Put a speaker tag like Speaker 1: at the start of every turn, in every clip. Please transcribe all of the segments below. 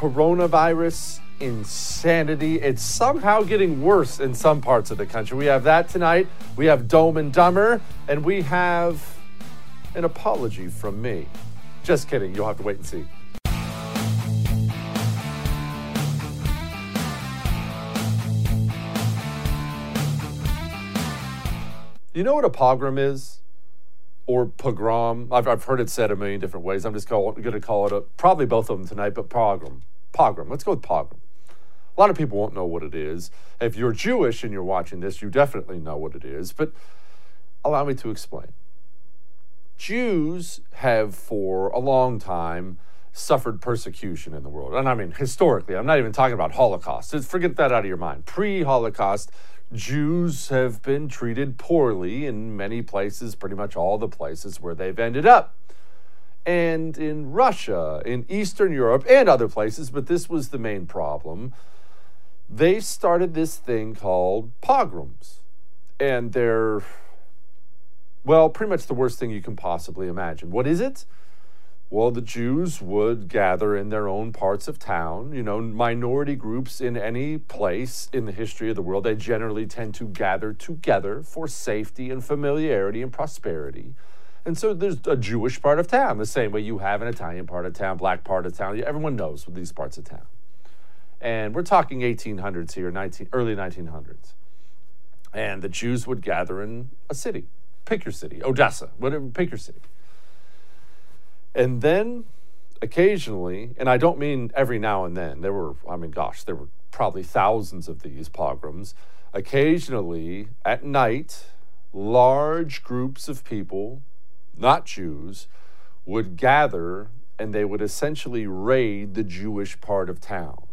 Speaker 1: coronavirus insanity. It's somehow getting worse in some parts of the country. We have that tonight. We have Dome and Dumber, and we have an apology from me. Just kidding. You'll have to wait and see. You know what a pogrom is? Or pogrom? I've, I've heard it said a million different ways. I'm just going to call it a, probably both of them tonight, but pogrom. Pogrom. Let's go with pogrom. A lot of people won't know what it is. If you're Jewish and you're watching this, you definitely know what it is. But allow me to explain. Jews have for a long time suffered persecution in the world. And I mean, historically, I'm not even talking about Holocaust. Forget that out of your mind. Pre Holocaust, Jews have been treated poorly in many places, pretty much all the places where they've ended up. And in Russia, in Eastern Europe, and other places, but this was the main problem, they started this thing called pogroms. And they're, well, pretty much the worst thing you can possibly imagine. What is it? Well, the Jews would gather in their own parts of town. You know, minority groups in any place in the history of the world, they generally tend to gather together for safety and familiarity and prosperity. And so there's a Jewish part of town, the same way you have an Italian part of town, black part of town. Everyone knows these parts of town. And we're talking 1800s here, 19, early 1900s. And the Jews would gather in a city. Pick your city, Odessa, whatever, pick your city. And then occasionally, and I don't mean every now and then, there were, I mean, gosh, there were probably thousands of these pogroms. Occasionally, at night, large groups of people, not Jews, would gather and they would essentially raid the Jewish part of town.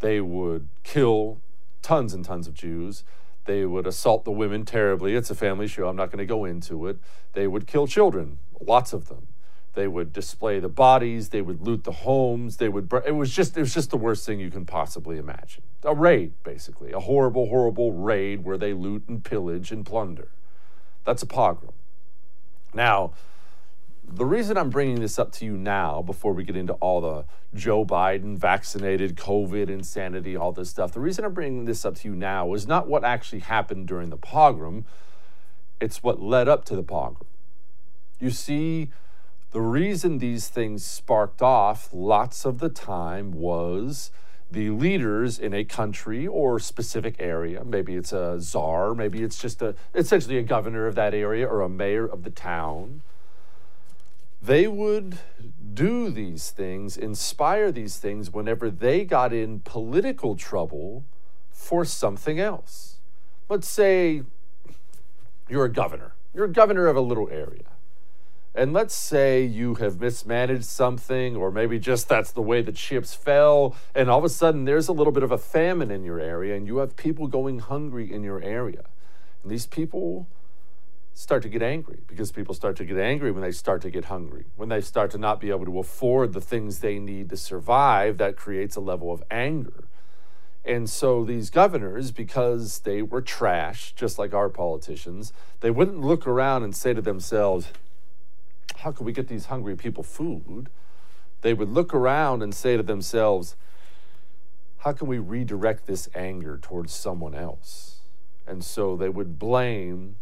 Speaker 1: They would kill tons and tons of Jews. They would assault the women terribly. It's a family show. I'm not going to go into it. They would kill children, lots of them. They would display the bodies. They would loot the homes. They would. It was just. It was just the worst thing you can possibly imagine. A raid, basically, a horrible, horrible raid where they loot and pillage and plunder. That's a pogrom. Now, the reason I'm bringing this up to you now, before we get into all the Joe Biden vaccinated COVID insanity, all this stuff, the reason I'm bringing this up to you now is not what actually happened during the pogrom. It's what led up to the pogrom. You see the reason these things sparked off lots of the time was the leaders in a country or specific area, maybe it's a czar, maybe it's just a essentially a governor of that area or a mayor of the town. They would do these things, inspire these things whenever they got in political trouble for something else. Let's say you're a governor. You're a governor of a little area and let's say you have mismanaged something, or maybe just that's the way the chips fell, and all of a sudden there's a little bit of a famine in your area, and you have people going hungry in your area. And these people start to get angry because people start to get angry when they start to get hungry. When they start to not be able to afford the things they need to survive, that creates a level of anger. And so these governors, because they were trash, just like our politicians, they wouldn't look around and say to themselves, how can we get these hungry people food? They would look around and say to themselves, how can we redirect this anger towards someone else? And so they would blame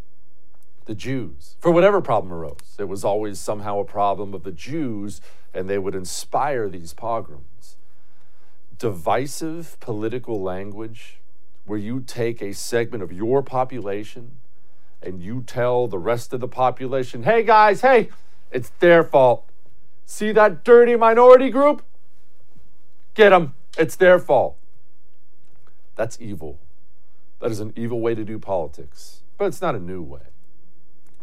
Speaker 1: the Jews for whatever problem arose. It was always somehow a problem of the Jews, and they would inspire these pogroms. Divisive political language, where you take a segment of your population and you tell the rest of the population, hey guys, hey, it's their fault. See that dirty minority group? Get them. It's their fault. That's evil. That is an evil way to do politics, but it's not a new way.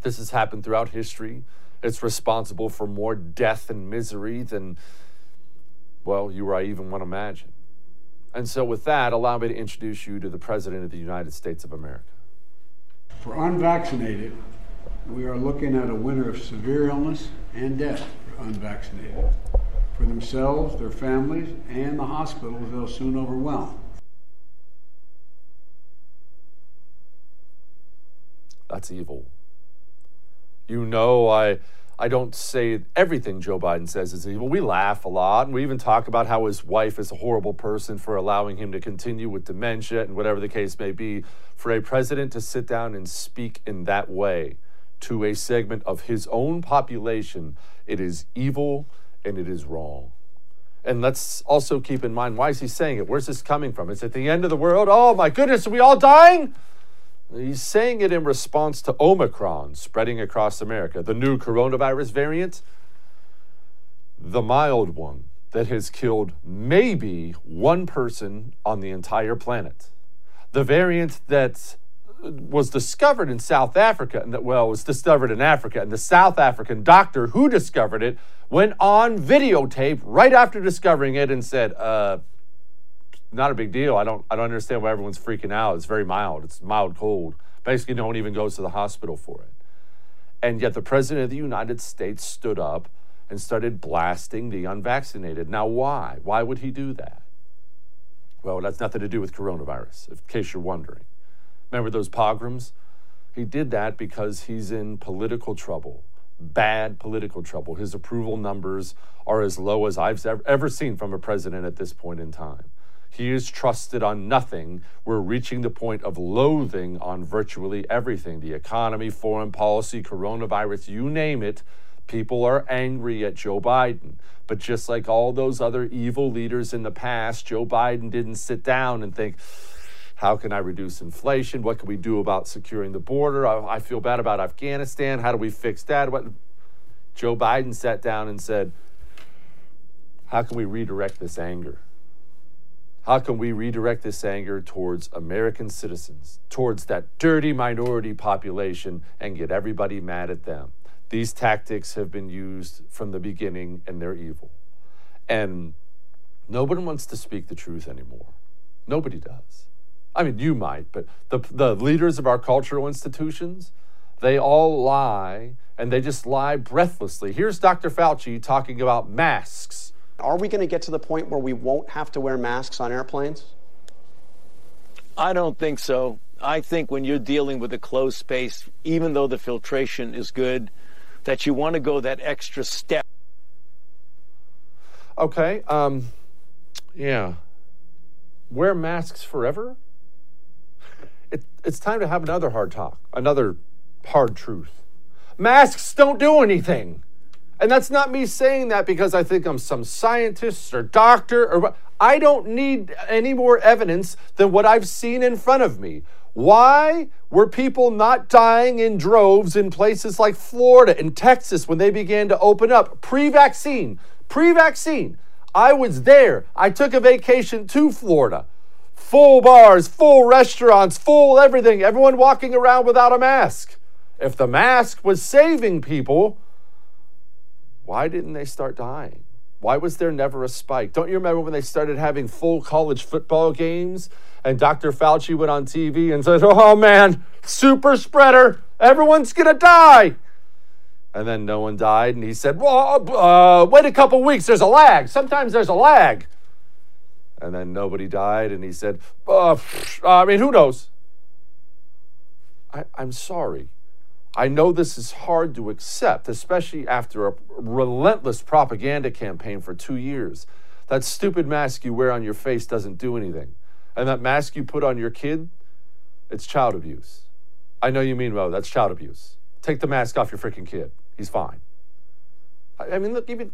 Speaker 1: This has happened throughout history. It's responsible for more death and misery than, well, you or I even want to imagine. And so, with that, allow me to introduce you to the President of the United States of America.
Speaker 2: For unvaccinated, we are looking at a winter of severe illness and death for unvaccinated, for themselves, their families, and the hospitals they'll soon overwhelm.
Speaker 1: That's evil. You know, I, I don't say everything Joe Biden says is evil. We laugh a lot, and we even talk about how his wife is a horrible person for allowing him to continue with dementia and whatever the case may be. For a president to sit down and speak in that way to a segment of his own population, it is evil and it is wrong. And let's also keep in mind why is he saying it? Where's this coming from? Is it the end of the world? Oh my goodness, are we all dying? He's saying it in response to Omicron spreading across America, the new coronavirus variant, the mild one that has killed maybe one person on the entire planet. The variant that was discovered in South Africa, and that, well, was discovered in Africa, and the South African doctor who discovered it went on videotape right after discovering it and said, uh, not a big deal. I don't, I don't understand why everyone's freaking out. It's very mild. It's mild cold. Basically, no one even goes to the hospital for it. And yet, the President of the United States stood up and started blasting the unvaccinated. Now, why? Why would he do that? Well, that's nothing to do with coronavirus, in case you're wondering. Remember those pogroms? He did that because he's in political trouble, bad political trouble. His approval numbers are as low as I've ever seen from a president at this point in time. He is trusted on nothing. We're reaching the point of loathing on virtually everything the economy, foreign policy, coronavirus, you name it. People are angry at Joe Biden. But just like all those other evil leaders in the past, Joe Biden didn't sit down and think, how can I reduce inflation? What can we do about securing the border? I, I feel bad about Afghanistan. How do we fix that? What? Joe Biden sat down and said, How can we redirect this anger? How can we redirect this anger towards American citizens, towards that dirty minority population, and get everybody mad at them? These tactics have been used from the beginning, and they're evil. And nobody wants to speak the truth anymore. Nobody does. I mean, you might, but the, the leaders of our cultural institutions, they all lie and they just lie breathlessly. Here's Dr. Fauci talking about masks.
Speaker 3: Are we going to get to the point where we won't have to wear masks on airplanes?
Speaker 4: I don't think so. I think when you're dealing with a closed space, even though the filtration is good, that you want to go that extra step.
Speaker 1: Okay. Um, yeah. Wear masks forever? It, it's time to have another hard talk, another hard truth. Masks don't do anything. And that's not me saying that because I think I'm some scientist or doctor or I don't need any more evidence than what I've seen in front of me. Why were people not dying in droves in places like Florida and Texas when they began to open up pre vaccine? Pre vaccine. I was there. I took a vacation to Florida full bars, full restaurants, full everything, everyone walking around without a mask. If the mask was saving people, why didn't they start dying? Why was there never a spike? Don't you remember when they started having full college football games and Dr. Fauci went on TV and said, Oh man, super spreader, everyone's gonna die. And then no one died, and he said, Well, uh, wait a couple weeks, there's a lag. Sometimes there's a lag and then nobody died. And he said, uh, I mean, who knows? I, I'm sorry. I know this is hard to accept, especially after a relentless propaganda campaign for two years. That stupid mask you wear on your face doesn't do anything. And that mask you put on your kid, it's child abuse. I know you mean, well, that's child abuse. Take the mask off your freaking kid. He's fine. I, I mean, look, even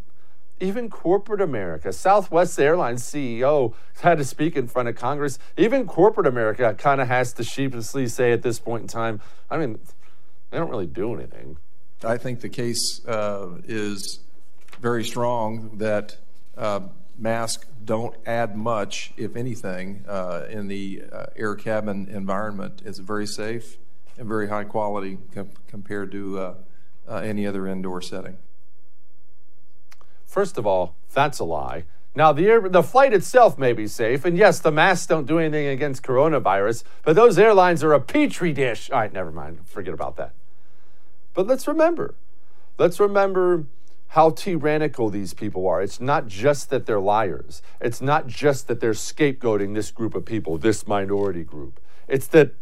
Speaker 1: even corporate America, Southwest Airlines CEO had to speak in front of Congress. Even corporate America kind of has to sheepishly say at this point in time, I mean, they don't really do anything.
Speaker 5: I think the case uh, is very strong that uh, masks don't add much, if anything, uh, in the uh, air cabin environment. It's very safe and very high quality com- compared to uh, uh, any other indoor setting.
Speaker 1: First of all, that's a lie. Now, the, air, the flight itself may be safe, and yes, the masks don't do anything against coronavirus, but those airlines are a petri dish. All right, never mind. Forget about that. But let's remember, let's remember how tyrannical these people are. It's not just that they're liars, it's not just that they're scapegoating this group of people, this minority group. It's that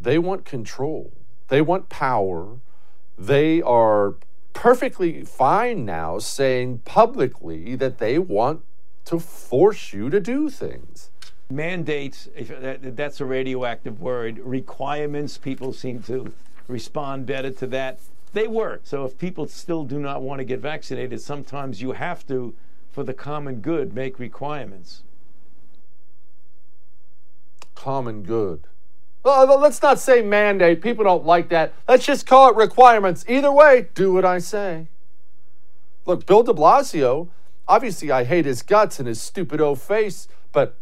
Speaker 1: they want control, they want power, they are perfectly fine now saying publicly that they want to force you to do things.
Speaker 4: Mandates, that, that's a radioactive word, requirements, people seem to respond better to that. They work. So if people still do not want to get vaccinated, sometimes you have to, for the common good, make requirements.
Speaker 1: Common good. Well, uh, let's not say mandate. People don't like that. Let's just call it requirements. Either way, do what I say. Look, Bill de Blasio, obviously I hate his guts and his stupid old face, but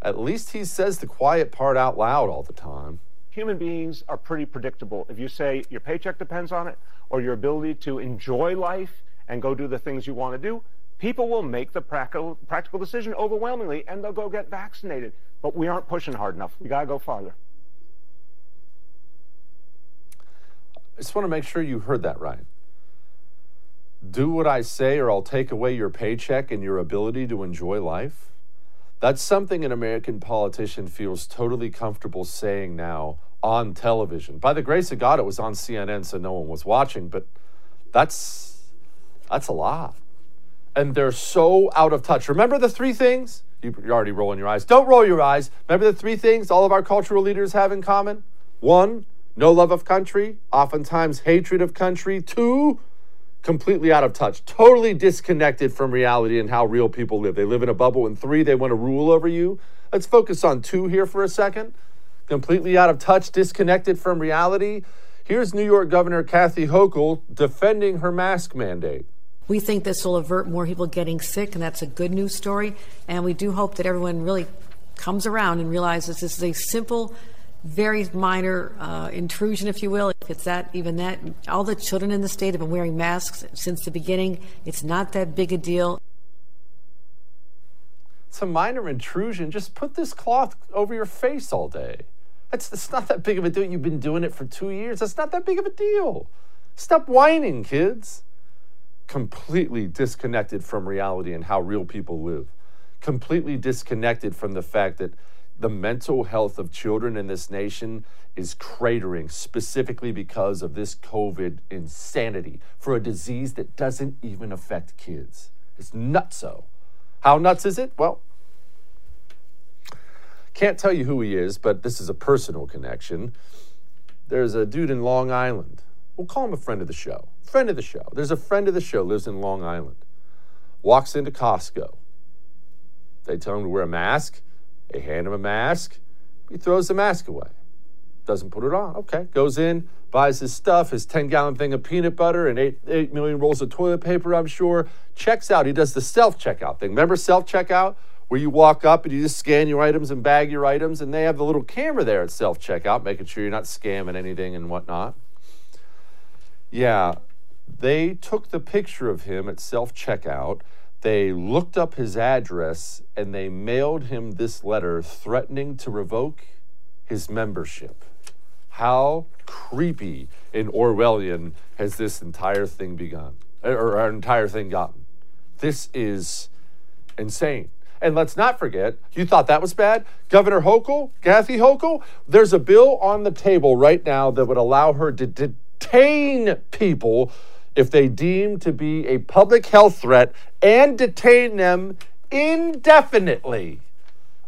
Speaker 1: at least he says the quiet part out loud all the time.
Speaker 6: Human beings are pretty predictable. If you say your paycheck depends on it or your ability to enjoy life and go do the things you want to do, people will make the practical, practical decision overwhelmingly and they'll go get vaccinated. But we aren't pushing hard enough. We got to go farther.
Speaker 1: I just want to make sure you heard that right. Do what I say, or I'll take away your paycheck and your ability to enjoy life. That's something an American politician feels totally comfortable saying now on television. By the grace of God, it was on CNN, so no one was watching, but that's that's a lot. And they're so out of touch. Remember the three things? You're already rolling your eyes. Don't roll your eyes. Remember the three things all of our cultural leaders have in common? One, no love of country, oftentimes hatred of country. Two, completely out of touch, totally disconnected from reality and how real people live. They live in a bubble. And three, they want to rule over you. Let's focus on two here for a second. Completely out of touch, disconnected from reality. Here's New York Governor Kathy Hochul defending her mask mandate.
Speaker 7: We think this will avert more people getting sick, and that's a good news story. And we do hope that everyone really comes around and realizes this is a simple very minor uh, intrusion, if you will. If it's that, even that, all the children in the state have been wearing masks since the beginning. It's not that big a deal.
Speaker 1: It's a minor intrusion. Just put this cloth over your face all day. It's, it's not that big of a deal. You've been doing it for two years. That's not that big of a deal. Stop whining, kids. Completely disconnected from reality and how real people live. Completely disconnected from the fact that the mental health of children in this nation is cratering specifically because of this COVID insanity for a disease that doesn't even affect kids. It's nutso. How nuts is it? Well, can't tell you who he is, but this is a personal connection. There's a dude in Long Island. We'll call him a friend of the show. Friend of the show. There's a friend of the show lives in Long Island. Walks into Costco. They tell him to wear a mask. They hand him a mask. He throws the mask away. Doesn't put it on. Okay. Goes in, buys his stuff, his 10 gallon thing of peanut butter and eight, 8 million rolls of toilet paper, I'm sure. Checks out. He does the self checkout thing. Remember self checkout? Where you walk up and you just scan your items and bag your items, and they have the little camera there at self checkout, making sure you're not scamming anything and whatnot. Yeah, they took the picture of him at self checkout they looked up his address and they mailed him this letter threatening to revoke his membership. How creepy and Orwellian has this entire thing begun, or our entire thing gotten? This is insane. And let's not forget, you thought that was bad? Governor Hochul, Kathy Hochul, there's a bill on the table right now that would allow her to detain people if they deem to be a public health threat and detain them indefinitely.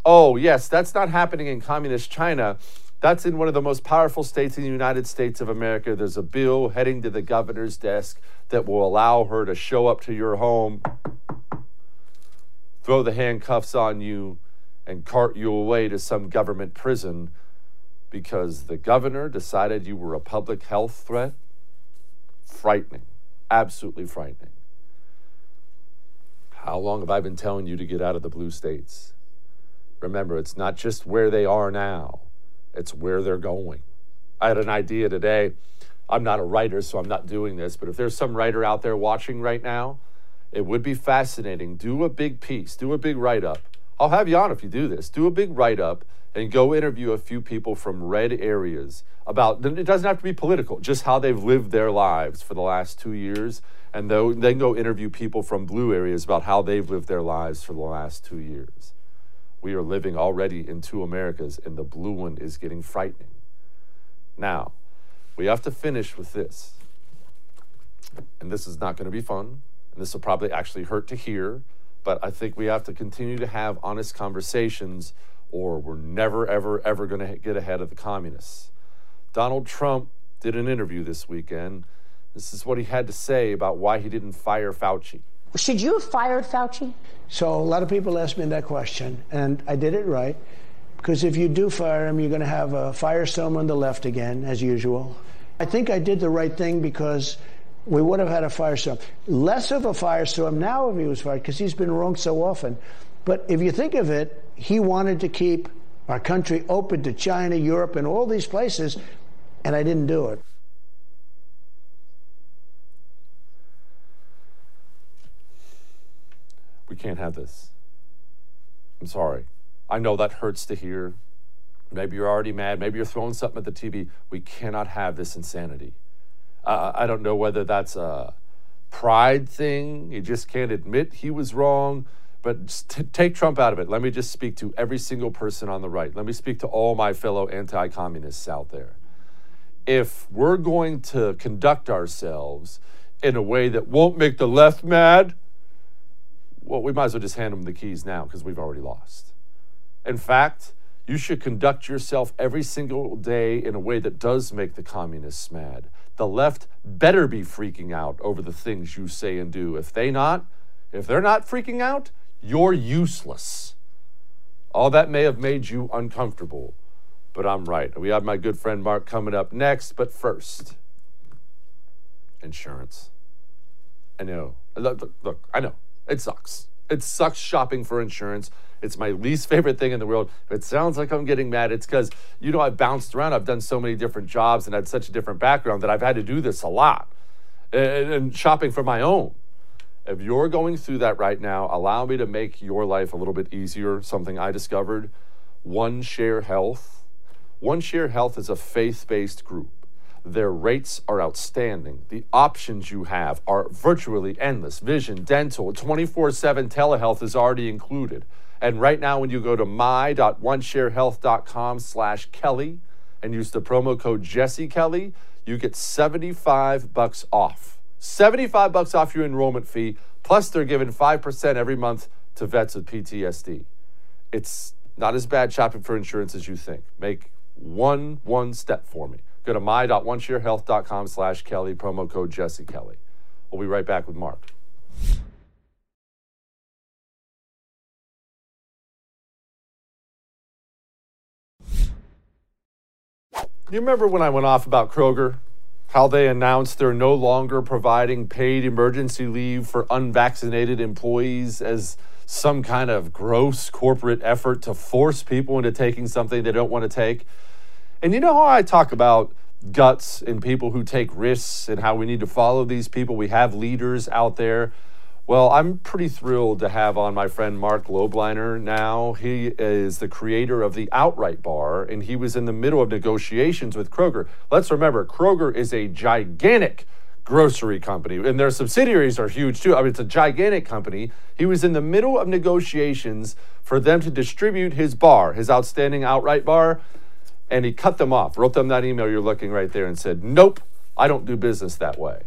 Speaker 1: Oh, yes, that's not happening in communist China. That's in one of the most powerful states in the United States of America. There's a bill heading to the governor's desk that will allow her to show up to your home, throw the handcuffs on you, and cart you away to some government prison because the governor decided you were a public health threat. Frightening absolutely frightening. How long have I been telling you to get out of the blue states? Remember, it's not just where they are now, it's where they're going. I had an idea today. I'm not a writer, so I'm not doing this, but if there's some writer out there watching right now, it would be fascinating. Do a big piece, do a big write up. I'll have you on if you do this. Do a big write up and go interview a few people from red areas about it doesn't have to be political just how they've lived their lives for the last two years. And then go interview people from blue areas about how they've lived their lives for the last two years. We are living already in two americas and the blue one is getting frightening. Now we have to finish with this. And this is not going to be fun, and this will probably actually hurt to hear, but I think we have to continue to have honest conversations, or we're never, ever, ever going to get ahead of the communists. Donald Trump did an interview this weekend. This is what he had to say about why he didn't fire Fauci.
Speaker 8: Should you have fired Fauci?
Speaker 9: So a lot of people ask me that question, and I did it right. Because if you do fire him, you're going to have a firestorm on the left again, as usual. I think I did the right thing because we would have had a firestorm. Less of a firestorm now if he was fired, because he's been wrong so often. But if you think of it, he wanted to keep our country open to China, Europe, and all these places, and I didn't do it.
Speaker 1: We can't have this. I'm sorry. I know that hurts to hear. Maybe you're already mad. Maybe you're throwing something at the TV. We cannot have this insanity. Uh, I don't know whether that's a pride thing. He just can't admit he was wrong. But t- take Trump out of it. Let me just speak to every single person on the right. Let me speak to all my fellow anti communists out there. If we're going to conduct ourselves in a way that won't make the left mad, well, we might as well just hand them the keys now because we've already lost. In fact, you should conduct yourself every single day in a way that does make the communists mad. The left better be freaking out over the things you say and do. If they not, if they're not freaking out, you're useless. All that may have made you uncomfortable, but I'm right. We have my good friend Marc coming up next, but first, insurance. I know. Look, look, look I know. It sucks. It sucks shopping for insurance. It's my least favorite thing in the world. If it sounds like I'm getting mad, it's because, you know, I've bounced around. I've done so many different jobs and had such a different background that I've had to do this a lot. And, and shopping for my own. If you're going through that right now, allow me to make your life a little bit easier. Something I discovered One Share Health. One Share Health is a faith based group. Their rates are outstanding. The options you have are virtually endless. Vision, dental, 24 7 telehealth is already included. And right now, when you go to my.onesharehealth.com slash Kelly and use the promo code Jesse Kelly, you get 75 bucks off. 75 bucks off your enrollment fee, plus they're giving 5% every month to vets with PTSD. It's not as bad shopping for insurance as you think. Make one one step for me. Go to my.onesharehealth.com slash Kelly, promo code Jesse Kelly. We'll be right back with Marc. You remember when I went off about Kroger? How they announced they're no longer providing paid emergency leave for unvaccinated employees as some kind of gross corporate effort to force people into taking something they don't want to take. And you know how I talk about guts and people who take risks and how we need to follow these people? We have leaders out there. Well, I'm pretty thrilled to have on my friend Marc Lobliner now. He is the creator of the Outright Bar, and he was in the middle of negotiations with Kroger. Let's remember, Kroger is a gigantic grocery company, and their subsidiaries are huge too. I mean, it's a gigantic company. He was in the middle of negotiations for them to distribute his bar, his outstanding Outright Bar, and he cut them off, wrote them that email you're looking right there, and said, Nope, I don't do business that way.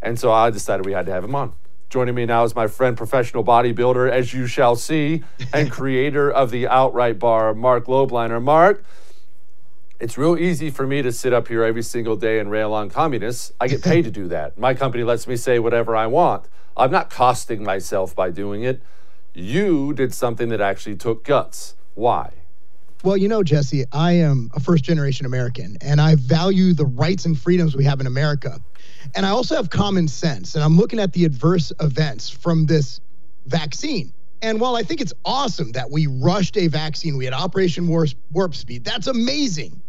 Speaker 1: And so I decided we had to have him on. Joining me now is my friend, professional bodybuilder, as you shall see, and creator of the Outright Bar, Marc Lobliner. Marc, it's real easy for me to sit up here every single day and rail on communists. I get paid to do that. My company lets me say whatever I want. I'm not costing myself by doing it. You did something that actually took guts. Why?
Speaker 10: Well, you know, Jesse, I am a first generation American and I value the rights and freedoms we have in America. And I also have common sense. And I'm looking at the adverse events from this vaccine. And while I think it's awesome that we rushed a vaccine, we had Operation Warp, Speed, that's amazing.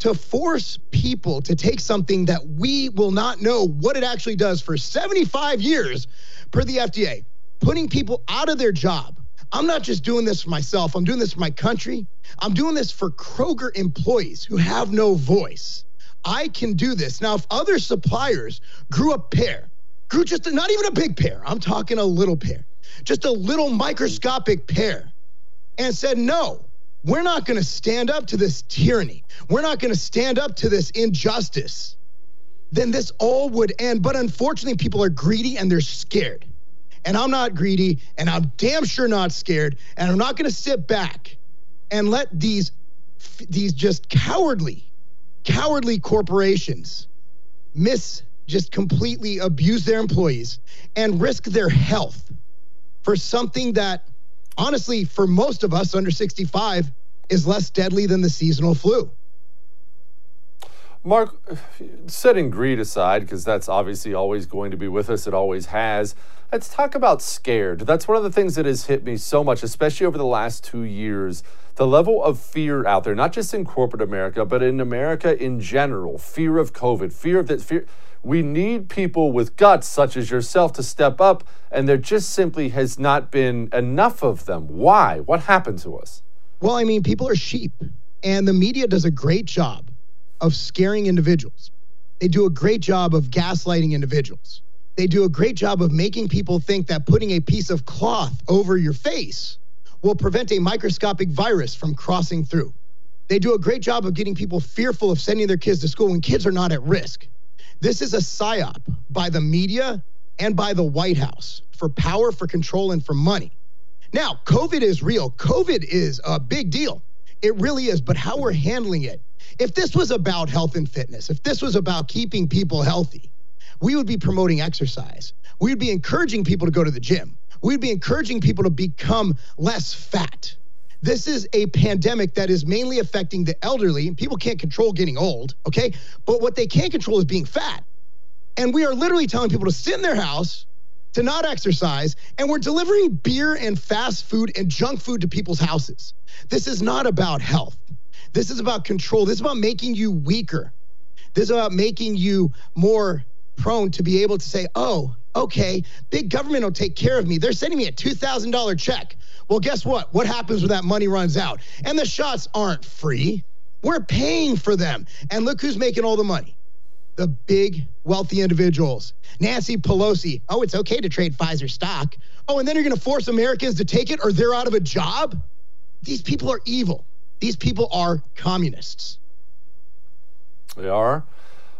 Speaker 10: To force people to take something that we will not know what it actually does for 75 years per the FDA, putting people out of their job. I'm not just doing this for myself, I'm doing this for my country. I'm doing this for Kroger employees who have no voice. I can do this. Now, if other suppliers grew a pear, grew just a, not even a big pear, I'm talking a little pear, just a little microscopic pear, and said, no, we're not going to stand up to this tyranny. We're not going to stand up to this injustice. then this all would end. But unfortunately, people are greedy and they're scared. And I'm not greedy, and I'm damn sure not scared. And I'm not going to sit back and let these these just cowardly, cowardly corporations miss just completely abuse their employees and risk their health for something that honestly for most of us under 65 is less deadly than the seasonal flu.
Speaker 1: Marc, setting greed aside, because that's obviously always going to be with us, it always has. Let's talk about scared. That's one of the things that has hit me so much, especially over the last two years. The level of fear out there, not just in corporate America, but in America in general. Fear of COVID, fear of that fear. We need people with guts, such as yourself, to step up, and there just simply has not been enough of them. Why? What happened to us?
Speaker 10: Well, I mean, people are sheep, and the media does a great job of scaring individuals. They do a great job of gaslighting individuals. They do a great job of making people think that putting a piece of cloth over your face will prevent a microscopic virus from crossing through. They do a great job of getting people fearful of sending their kids to school when kids are not at risk. This is a psyop by the media and by the White House for power, for control, and for money. Now, COVID is real. COVID is a big deal. It really is. But how we're handling it if this was about health and fitness, if this was about keeping people healthy, we would be promoting exercise. We would be encouraging people to go to the gym. We'd be encouraging people to become less fat. This is a pandemic that is mainly affecting the elderly. People can't control getting old, okay? But what they can control is being fat. And we are literally telling people to sit in their house, to not exercise, and we're delivering beer and fast food and junk food to people's houses. This is not about health. This is about control. This is about making you weaker. This is about making you more prone to be able to say, oh, okay, big government will take care of me. They're sending me a $2,000 check. Well, guess what? What happens when that money runs out? And the shots aren't free. We're paying for them. And look who's making all the money the big wealthy individuals. Nancy Pelosi, oh, it's okay to trade Pfizer stock. Oh, and then you're going to force Americans to take it or they're out of a job? These people are evil. These people are communists.
Speaker 1: They are.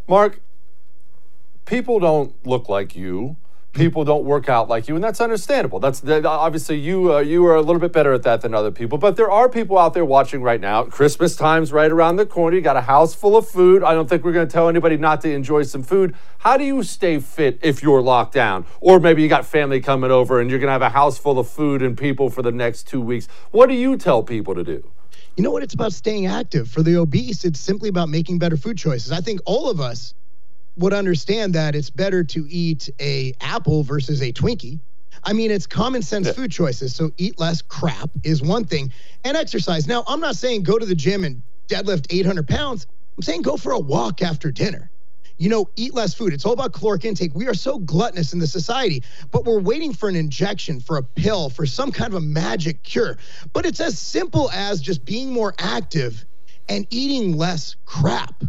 Speaker 1: Marc, people don't look like you. People don't work out like you, and that's understandable. That's obviously you. Uh, you are a little bit better at that than other people. But there are people out there watching right now. Christmas time's right around the corner. You got a house full of food. I don't think we're going to tell anybody not to enjoy some food. How do you stay fit if you're locked down, or maybe you got family coming over and you're going to have a house full of food and people for the next two weeks? What do you tell people to do?
Speaker 10: You know what? It's about staying active. For the obese, it's simply about making better food choices. I think all of us would understand that it's better to eat a apple versus a Twinkie. I mean, it's common sense yeah. food choices. So eat less crap is one thing, and exercise. Now, I'm not saying go to the gym and deadlift 800 pounds. I'm saying go for a walk after dinner you know, eat less food. It's all about caloric intake. We are so gluttonous in the society, but we're waiting for an injection, for a pill, for some kind of a magic cure. But it's as simple as just being more active and eating less crap.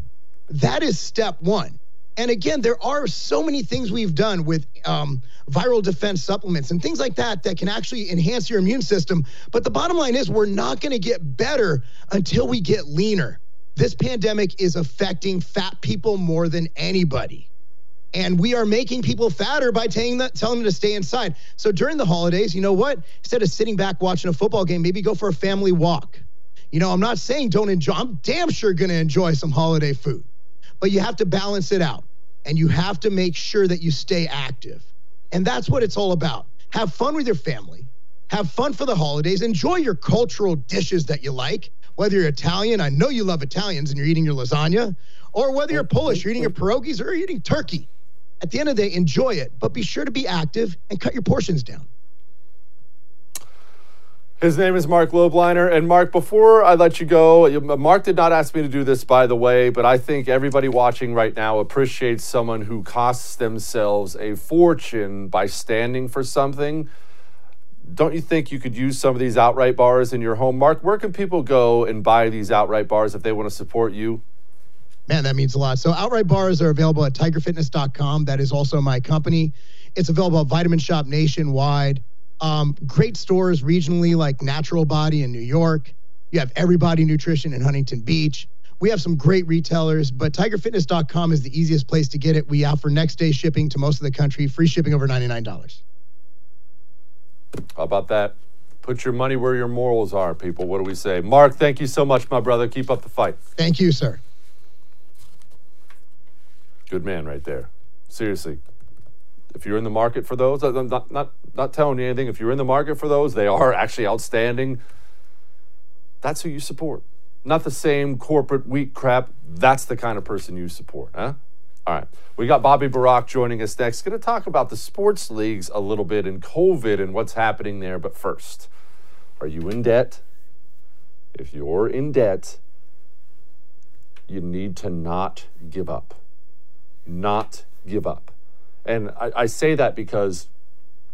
Speaker 10: That is step one. And again, there are so many things we've done with um, viral defense supplements and things like that that can actually enhance your immune system. But the bottom line is, we're not going to get better until we get leaner. This pandemic is affecting fat people more than anybody. And we are making people fatter by telling, that, telling them to stay inside. So during the holidays, you know what? Instead of sitting back watching a football game, maybe go for a family walk. You know, I'm not saying don't enjoy, I'm damn sure going to enjoy some holiday food, but you have to balance it out and you have to make sure that you stay active. And that's what it's all about. Have fun with your family, have fun for the holidays, enjoy your cultural dishes that you like, whether you're Italian, I know you love Italians and you're eating your lasagna, or whether you're Polish, you're eating your pierogies or you're eating turkey. At the end of the day, enjoy it, but be sure to be active and cut your portions down.
Speaker 1: His name is Marc Lobliner. And Marc, before I let you go, Marc did not ask me to do this, by the way, but I think everybody watching right now appreciates someone who costs themselves a fortune by standing for something don't you think you could use some of these outright bars in your home? Marc, where can people go and buy these outright bars if they want to support you?
Speaker 10: Man, that means a lot. So, outright bars are available at tigerfitness.com. That is also my company. It's available at Vitamin Shoppe nationwide. Um, great stores regionally like Natural Body in New York. You have Everybody Nutrition in Huntington Beach. We have some great retailers, but tigerfitness.com is the easiest place to get it. We offer next day shipping to most of the country, free shipping over $99.
Speaker 1: How about that? Put your money where your morals are, people. What do we say? Marc, thank you so much, my brother. Keep up the fight.
Speaker 10: Thank you, sir.
Speaker 1: Good man right there. Seriously. If you're in the market for those, I'm not, not, not telling you anything. If you're in the market for those, they are actually outstanding. That's who you support. Not the same corporate weak crap. That's the kind of person you support, huh? All right. We got Bobby Burack joining us next. Going to talk about the sports leagues a little bit and COVID and what's happening there. But first, are you in debt? If you're in debt, you need to not give up. Not give up. And I, I say that because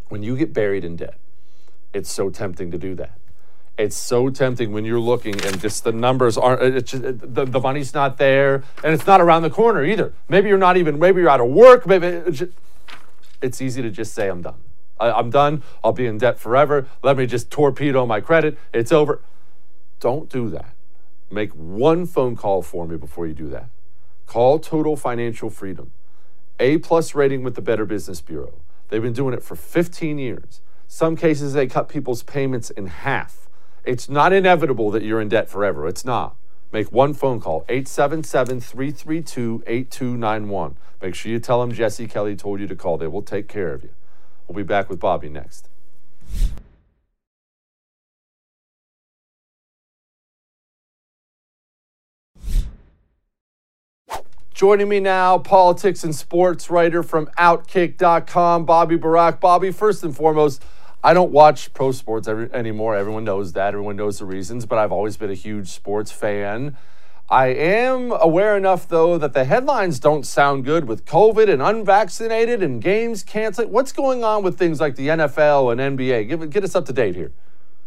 Speaker 1: when you get buried in debt, it's so tempting to do that. It's so tempting when you're looking and just the numbers aren't, uh, it's just, uh, the, the money's not there and it's not around the corner either. Maybe you're not even, maybe you're out of work. Maybe uh, it's, just, it's easy to just say, I'm done. I, I'm done. I'll be in debt forever. Let me just torpedo my credit. It's over. Don't do that. Make one phone call for me before you do that. Call Total Financial Freedom. A plus rating with the Better Business Bureau. They've been doing it for 15 years. Some cases they cut people's payments in half. It's not inevitable that you're in debt forever. It's not. Make one phone call, 877 332 8291. Make sure you tell them Jesse Kelly told you to call. They will take care of you. We'll be back with Bobby next. Joining me now, politics and sports writer from Outkick.com, Bobby Burack. Bobby, first and foremost, I don't watch pro sports every, anymore. Everyone knows that. Everyone knows the reasons, but I've always been a huge sports fan. I am aware enough, though, that the headlines don't sound good with COVID and unvaccinated and games canceled. What's going on with things like the NFL and NBA? Give, get us up to date here.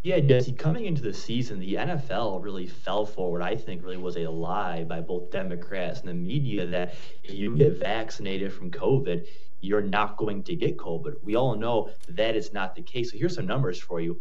Speaker 11: Yeah, Jesse, coming into the season, the NFL really fell forward. I think really was a lie by both Democrats and the media that if you get vaccinated from COVID, you're not going to get COVID. We all know that is not the case. So here's some numbers for you.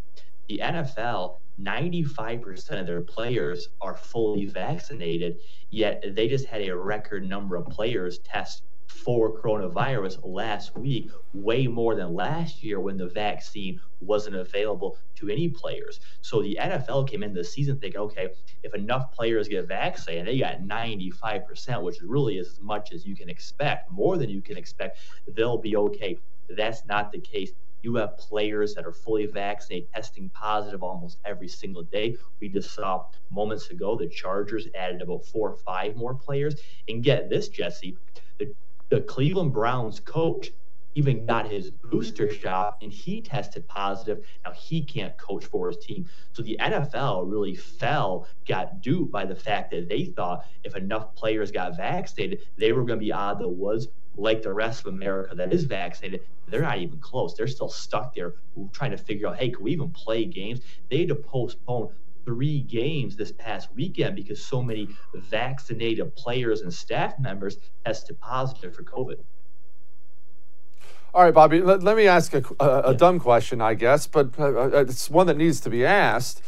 Speaker 11: The NFL, 95% of their players are fully vaccinated, yet they just had a record number of players test for coronavirus last week, way more than last year when the vaccine wasn't available to any players. So the NFL came into the season thinking, okay, if enough players get vaccinated, they got 95%, which really is as much as you can expect, more than you can expect, they'll be okay. That's not the case. You have players that are fully vaccinated, testing positive almost every single day. We just saw moments ago the Chargers added about four or five more players. And get this, Jesse, the the Cleveland Browns coach even got his booster shot and he tested positive. Now he can't coach for his team. So the NFL really fell, got duped by the fact that they thought if enough players got vaccinated, they were going to be out of the woods like the rest of America that is vaccinated. They're not even close. They're still stuck there trying to figure out, hey, can we even play games? They had to postpone three games this past weekend because so many vaccinated players and staff members tested positive for COVID.
Speaker 1: All right, Bobby, let, let me ask a, a, a yeah. dumb question, I guess, but uh, uh, it's one that needs to be asked.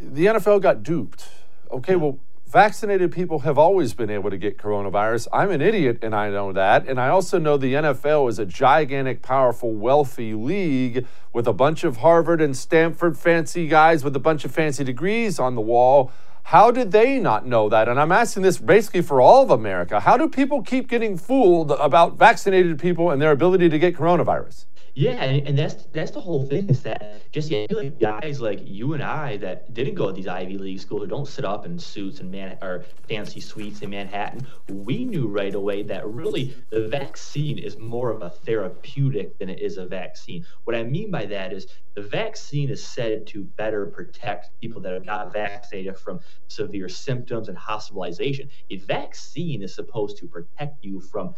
Speaker 1: The NFL got duped. Okay, yeah. well, vaccinated people have always been able to get coronavirus. I'm an idiot and I know that. And I also know the NFL is a gigantic, powerful, wealthy league with a bunch of Harvard and Stanford fancy guys with a bunch of fancy degrees on the wall. How did they not know that? And I'm asking this basically for all of America. How do people keep getting fooled about vaccinated people and their ability to get coronavirus?
Speaker 11: Yeah, and, and that's that's the whole thing is that just yeah, guys like you and I that didn't go to these Ivy League schools or don't sit up in suits and man or fancy suites in Manhattan, we knew right away that really the vaccine is more of a therapeutic than it is a vaccine. What I mean by that is the vaccine is said to better protect people that are not vaccinated from severe symptoms and hospitalization. A vaccine is supposed to protect you from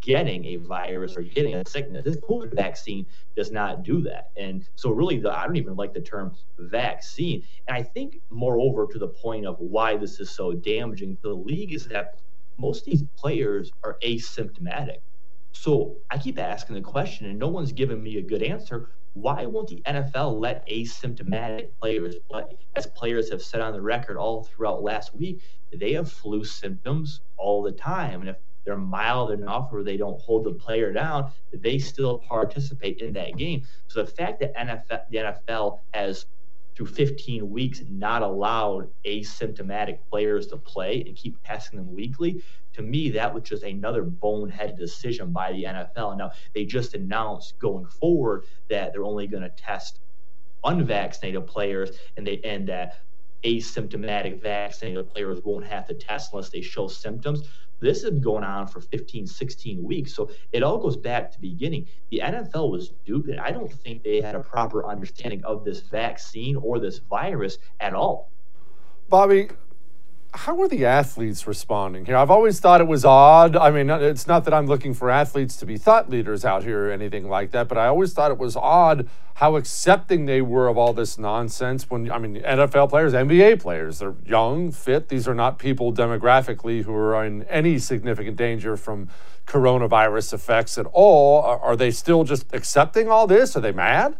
Speaker 11: getting a virus or getting a sickness. This COVID vaccine does not do that. And so, really, the, I don't even like the term vaccine. And I think, moreover, to the point of why this is so damaging to the league is that most of these players are asymptomatic. So I keep asking the question, and no one's giving me a good answer. Why won't the NFL let asymptomatic players play? As players have said on the record all throughout last week, they have flu symptoms all the time. And if they're mild enough or they don't hold the player down, they still participate in that game. So the fact that NFL, the NFL has through 15 weeks not allowed asymptomatic players to play and keep testing them weekly to me that was just another boneheaded decision by the nfl now they just announced going forward that they're only going to test unvaccinated players and they and that asymptomatic vaccinated players won't have to test unless they show symptoms this has been going on for 15, 16 weeks. So it all goes back to the beginning. The NFL was stupid. I don't think they had a proper understanding of this vaccine or this virus at all.
Speaker 1: Bobby, how are the athletes responding here? I've always thought it was odd. I mean, it's not that I'm looking for athletes to be thought leaders out here or anything like that, but I always thought it was odd how accepting they were of all this nonsense when, I mean, NFL players, NBA players, they're young, fit. These are not people demographically who are in any significant danger from coronavirus effects at all. Are they still just accepting all this? Are they mad?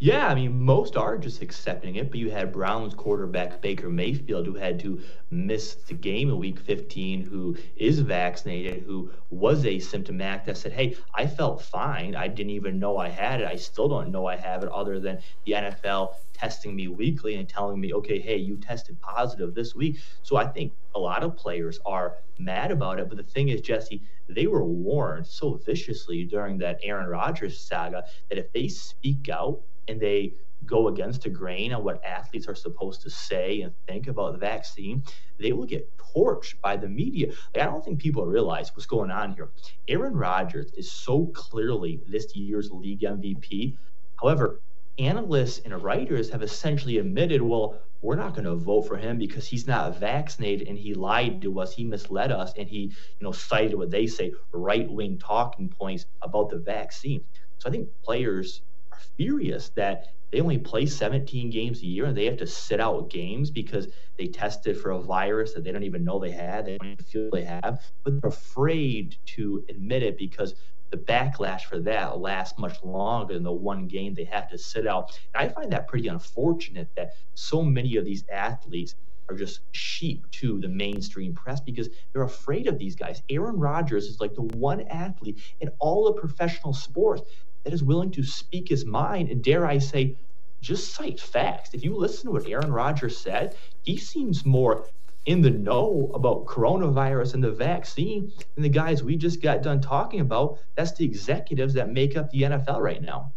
Speaker 11: Yeah, I mean, most are just accepting it, but you had Browns quarterback Baker Mayfield who had to miss the game in week 15, who is vaccinated, who was asymptomatic, that said, Hey, I felt fine. I didn't even know I had it. I still don't know I have it, other than the NFL testing me weekly and telling me, okay, hey, you tested positive this week. So I think a lot of players are mad about it. But the thing is, Jesse, they were warned so viciously during that Aaron Rodgers saga that if they speak out and they go against the grain on what athletes are supposed to say and think about the vaccine, they will get torched by the media. Like, I don't think people realize what's going on here. Aaron Rodgers is so clearly this year's league MVP. However, analysts and writers have essentially admitted, well, we're not going to vote for him because he's not vaccinated and he lied to us, he misled us, and he, you know, cited what they say right-wing talking points about the vaccine. So I think players are furious that they only play 17 games a year and they have to sit out games because they tested for a virus that they don't even know they had, they don't even feel they have, but they're afraid to admit it because the backlash for that lasts much longer than the one game they have to sit out. And I find that pretty unfortunate that so many of these athletes are just sheep to the mainstream press because they're afraid of these guys. Aaron Rodgers is like the one athlete in all of professional sports that is willing to speak his mind and dare I say just cite facts. If you listen to what Aaron Rodgers said, he seems more in the know about coronavirus and the vaccine than the guys we just got done talking about. That's the executives that make up the NFL right now.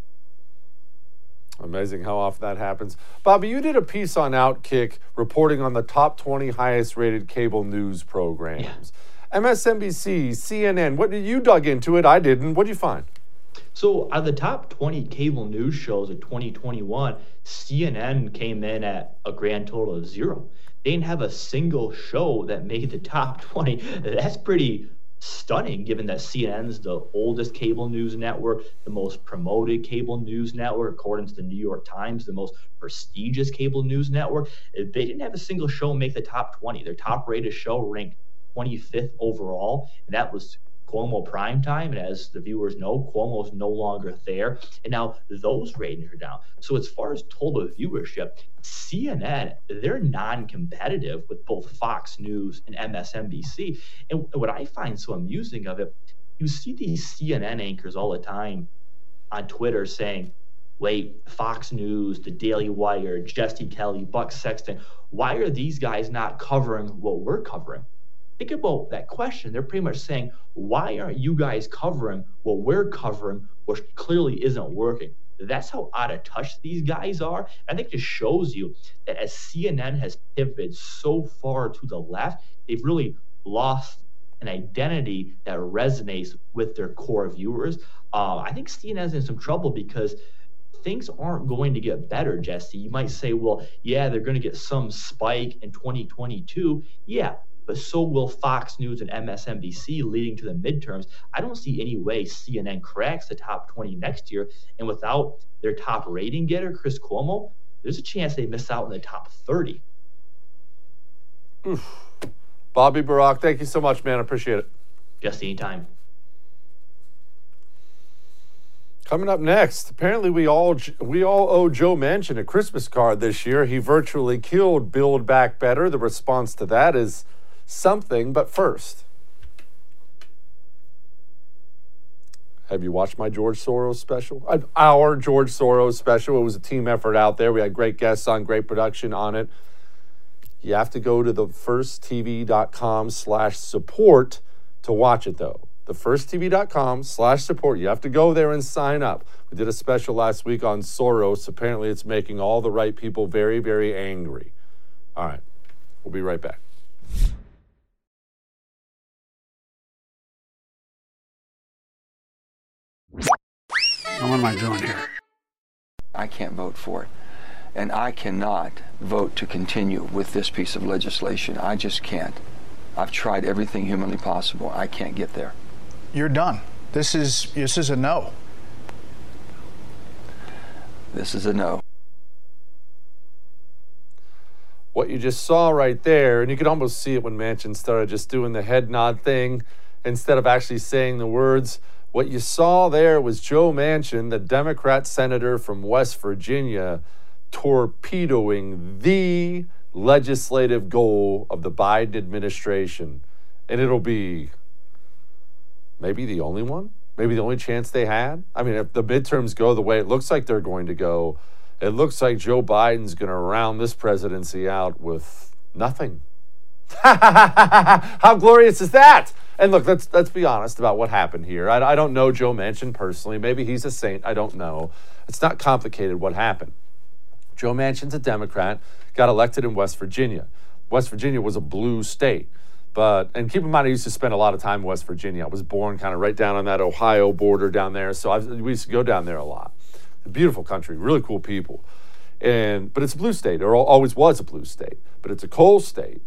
Speaker 1: Amazing how often that happens. Bobby, you did a piece on Outkick reporting on the top 20 highest rated cable news programs. Yeah. MSNBC, CNN, what did you dug into it? I didn't. What did you find?
Speaker 11: So, out of the top 20 cable news shows of 2021, CNN came in at a grand total of zero. They didn't have a single show that made the top 20. That's pretty stunning given that CNN's the oldest cable news network, the most promoted cable news network, according to the New York Times, the most prestigious cable news network. They didn't have a single show make the top 20. Their top rated show ranked 25th overall, and that was Cuomo prime time, and as the viewers know, Cuomo is no longer there, and now those ratings are down. So as far as total viewership, CNN they're non-competitive with both Fox News and MSNBC. And what I find so amusing of it, you see these CNN anchors all the time on Twitter saying, "Wait, Fox News, The Daily Wire, Jesse Kelly, Buck Sexton, why are these guys not covering what we're covering?" Think about that question. They're pretty much saying, why aren't you guys covering what we're covering, which clearly isn't working? That's how out of touch these guys are. I think it just shows you that as CNN has pivoted so far to the left, they've really lost an identity that resonates with their core viewers. Uh, I think CNN is in some trouble because things aren't going to get better, Jesse. You might say, well, yeah, they're going to get some spike in 2022. Yeah, but so will Fox News and MSNBC leading to the midterms. I don't see any way CNN cracks the top 20 next year. And without their top rating getter, Chris Cuomo, there's a chance they miss out in the top 30.
Speaker 1: Bobby Burack, thank you so much, man. I appreciate it.
Speaker 11: Just anytime.
Speaker 1: Coming up next, apparently we all we all owe Joe Manchin a Christmas card this year. He virtually killed Build Back Better. The response to that is something, but first, have you watched my George Soros special? Our George Soros special. It was a team effort out there. We had great guests on, great production on it. You have to go to the firsttv.com slash support to watch it though thefirsttv.com slash support. You have to go there and sign up. We did a special last week on Soros. Apparently, it's making all the right people very, very angry. All right, we'll be right back.
Speaker 2: What am I doing here?
Speaker 12: I can't vote for it. And I cannot vote to continue with this piece of legislation. I just can't. I've tried everything humanly possible. I can't get there
Speaker 13: you're done. This is this is a no.
Speaker 12: This is a no.
Speaker 1: What you just saw right there, and you could almost see it when Manchin started just doing the head nod thing instead of actually saying the words. What you saw there was Joe Manchin, the Democrat senator from West Virginia, torpedoing the legislative goal of the Biden administration. And it'll be maybe the only one, maybe the only chance they had. I mean, if the midterms go the way it looks like they're going to go, it looks like Joe Biden's going to round this presidency out with nothing. How glorious is that? And look, let's let's be honest about what happened here. I, I don't know Joe Manchin personally. Maybe he's a saint. I don't know. It's not complicated what happened. Joe Manchin's a Democrat, got elected in West Virginia. West Virginia was a blue state. But and keep in mind, I used to spend a lot of time in West Virginia. I was born kind of right down on that Ohio border down there, so I, we used to go down there a lot. A beautiful country, really cool people, and but it's a blue state, or always was a blue state. But it's a coal state,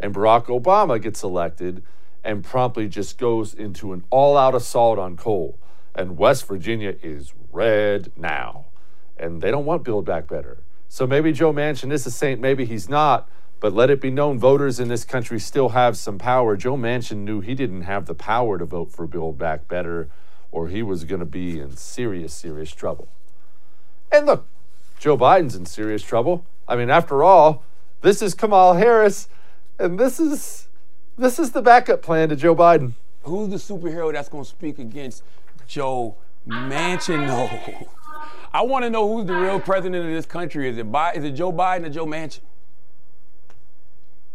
Speaker 1: and Barack Obama gets elected and promptly just goes into an all-out assault on coal, and West Virginia is red now, and they don't want Build Back Better. So maybe Joe Manchin is a saint, maybe he's not. But let it be known voters in this country still have some power. Joe Manchin knew he didn't have the power to vote for Build Back Better, or he was going to be in serious, serious trouble. And look, Joe Biden's in serious trouble. I mean, after all, this is Kamala Harris, and this is this is the backup plan to Joe Biden.
Speaker 14: Who's the superhero that's going to speak against Joe Manchin? No. I want to know who's the real president of this country. Is it, Bi- is it Joe Biden or Joe Manchin?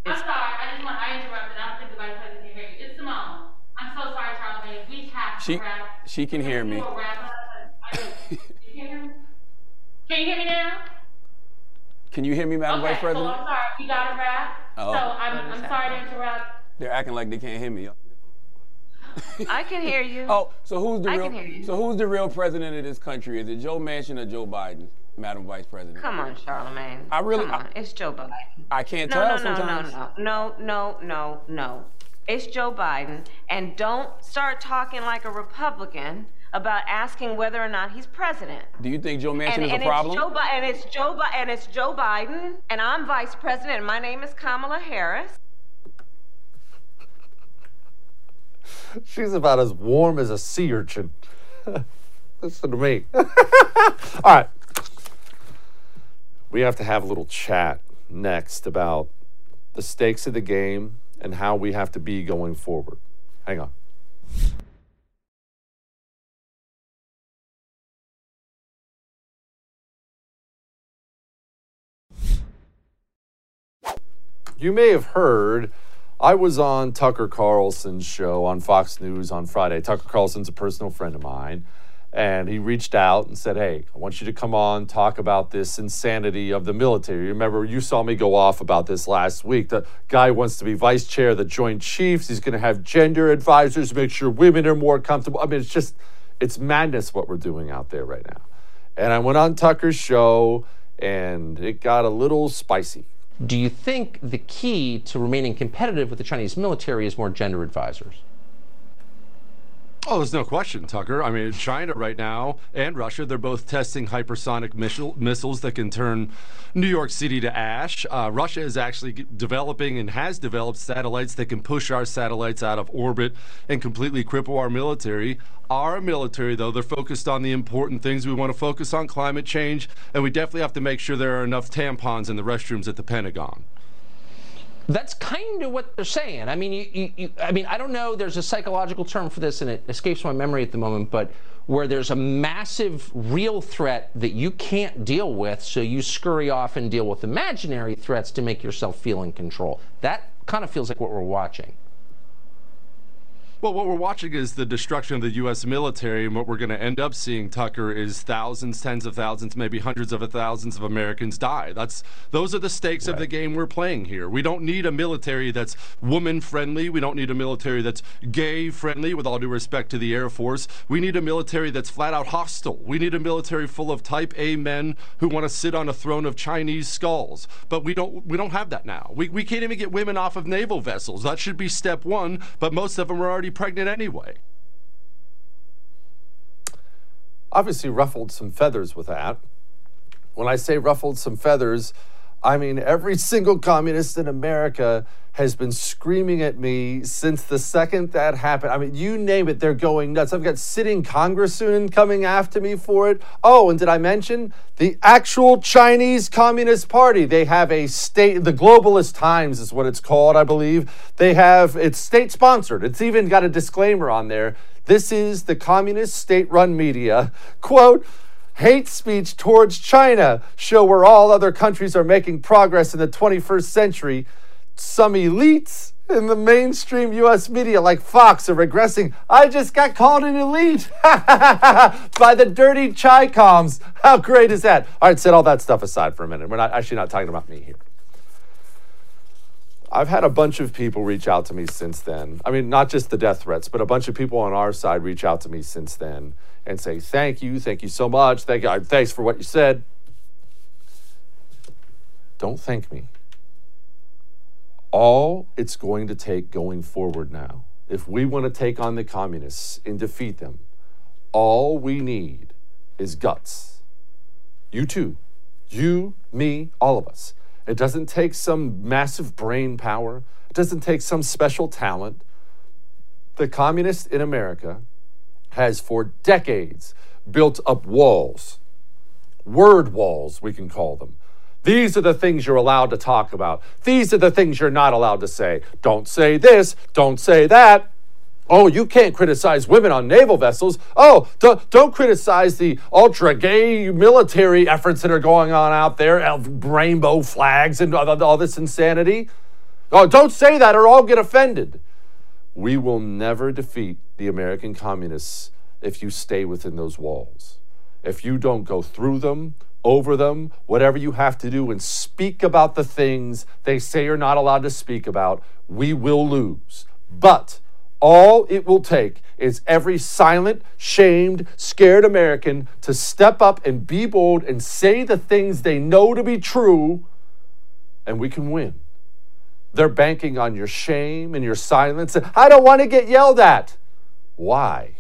Speaker 15: I'm sorry. I just want. I interrupted. I don't think the vice president can hear you. It's Symone. I'm so sorry, Charlamagne. We have
Speaker 14: she,
Speaker 15: to wrap.
Speaker 14: She can hear me.
Speaker 15: can you hear me? Can you hear me now?
Speaker 14: Can you hear me, Madam
Speaker 15: okay,
Speaker 14: Vice President?
Speaker 15: So I'm sorry. You got to wrap. Oh. So I'm, I'm sorry to interrupt.
Speaker 14: They're acting like they can't hear me.
Speaker 16: I can hear you.
Speaker 14: Oh, so who's the
Speaker 16: I
Speaker 14: real? So who's the real president of this country? Is it Joe Manchin or Joe Biden? Madam Vice President.
Speaker 16: Come on, Charlamagne.
Speaker 14: I really.
Speaker 16: Come on. I, it's Joe Biden.
Speaker 14: I can't
Speaker 16: no,
Speaker 14: tell
Speaker 16: no,
Speaker 14: sometimes.
Speaker 16: No, no, no, no, no, no. It's Joe Biden, and don't start talking like a Republican about asking whether or not he's president.
Speaker 14: Do you think Joe Manchin
Speaker 16: and,
Speaker 14: is
Speaker 16: and
Speaker 14: a problem?
Speaker 16: It's Joe Bi- and it's Joe Bi- and it's Joe Biden, and I'm vice president, and my name is Kamala Harris.
Speaker 1: She's about as warm as a sea urchin. Listen to me. All right we have to have a little chat next about the stakes of the game and how we have to be going forward. Hang on. You may have heard I was on Tucker Carlson's show on Fox News on Friday. Tucker Carlson's a personal friend of mine and he reached out and said, Hey, I want you to come on, talk about this insanity of the military. Remember, you saw me go off about this last week. The guy wants to be vice chair of the Joint Chiefs. He's going to have gender advisors make sure women are more comfortable. I mean, it's just, it's madness what we're doing out there right now. And I went on Tucker's show and it got a little spicy.
Speaker 17: Do you think the key to remaining competitive with the Chinese military is more gender advisors?
Speaker 1: Oh, there's no question, Tucker. I mean, China right now and Russia, they're both testing hypersonic missile, missiles that can turn New York City to ash. Uh, Russia is actually developing and has developed satellites that can push our satellites out of orbit and completely cripple our military. Our military, though, they're focused on the important things. We want to focus on climate change, and we definitely have to make sure there are enough tampons in the restrooms at the Pentagon.
Speaker 17: That's kind of what they're saying. I mean, you, you, you, I mean, I don't know. There's a psychological term for this, and it escapes my memory at the moment. But where there's a massive real threat that you can't deal with, so you scurry off and deal with imaginary threats to make yourself feel in control. That kind of feels like what we're watching.
Speaker 1: Well, what we're watching is the destruction of the U.S. military, and what we're going to end up seeing, Tucker, is thousands, tens of thousands, maybe hundreds of thousands of Americans die. That's those are the stakes right. of the game we're playing here. We don't need a military that's woman friendly. We don't need a military that's gay friendly. With all due respect to the Air Force, we need a military that's flat out hostile. We need a military full of Type A men who want to sit on a throne of Chinese skulls. But we don't we don't have that now. We we can't even get women off of naval vessels. That should be step one. But most of them are already pregnant anyway. Obviously, ruffled some feathers with that. When I say ruffled some feathers, I mean every single communist in America has been screaming at me since the second that happened. I mean, you name it, they're going nuts. I've got sitting congressmen coming after me for it. Oh, and did I mention the actual Chinese Communist Party? They have a state, the Globalist Times is what it's called, I believe. They have, it's state sponsored. It's even got a disclaimer on there. This is the communist state run media. Quote, hate speech towards China show where all other countries are making progress in the 21st century some elites in the mainstream US media like Fox are regressing. I just got called an elite by the dirty ChiComs. How great is that? All right, set all that stuff aside for a minute. We're not actually not talking about me here. I've had a bunch of people reach out to me since then. I mean, not just the death threats, but a bunch of people on our side reach out to me since then and say, "Thank you, thank you so much. Thank you. Thanks for what you said." Don't thank me all it's going to take going forward now, if we want to take on the communists and defeat them, all we need is guts. You too. You, me, all of us. It doesn't take some massive brain power, it doesn't take some special talent. The communist in America has for decades built up walls, word walls, we can call them, these are the things you're allowed to talk about. These are the things you're not allowed to say. Don't say this, don't say that. Oh, you can't criticize women on naval vessels. Oh, don't, don't criticize the ultra gay military efforts that are going on out there, rainbow flags and all, this insanity. Oh, don't say that or I'll get offended. We will never defeat the American communists if you stay within those walls. If you don't go through them, over them, whatever you have to do, and speak about the things they say you're not allowed to speak about, we will lose. But all it will take is every silent, shamed, scared American to step up and be bold and say the things they know to be true, and we can win. They're banking on your shame and your silence. I don't want to get yelled at. Why?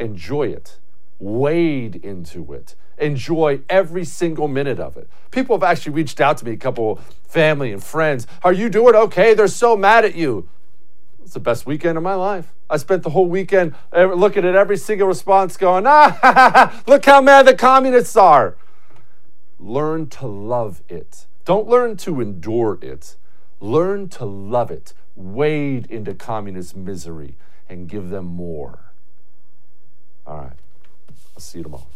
Speaker 1: Enjoy it, wade into it enjoy every single minute of it. People have actually reached out to me, a couple family and friends. Are you doing okay? They're so mad at you. The best weekend of my life. I spent the whole weekend looking at every single response, going, ah, look how mad the communists are. Learn to love it. Don't learn to endure it. Learn to love it. Wade into communist misery and give them more. All right. I'll see you tomorrow.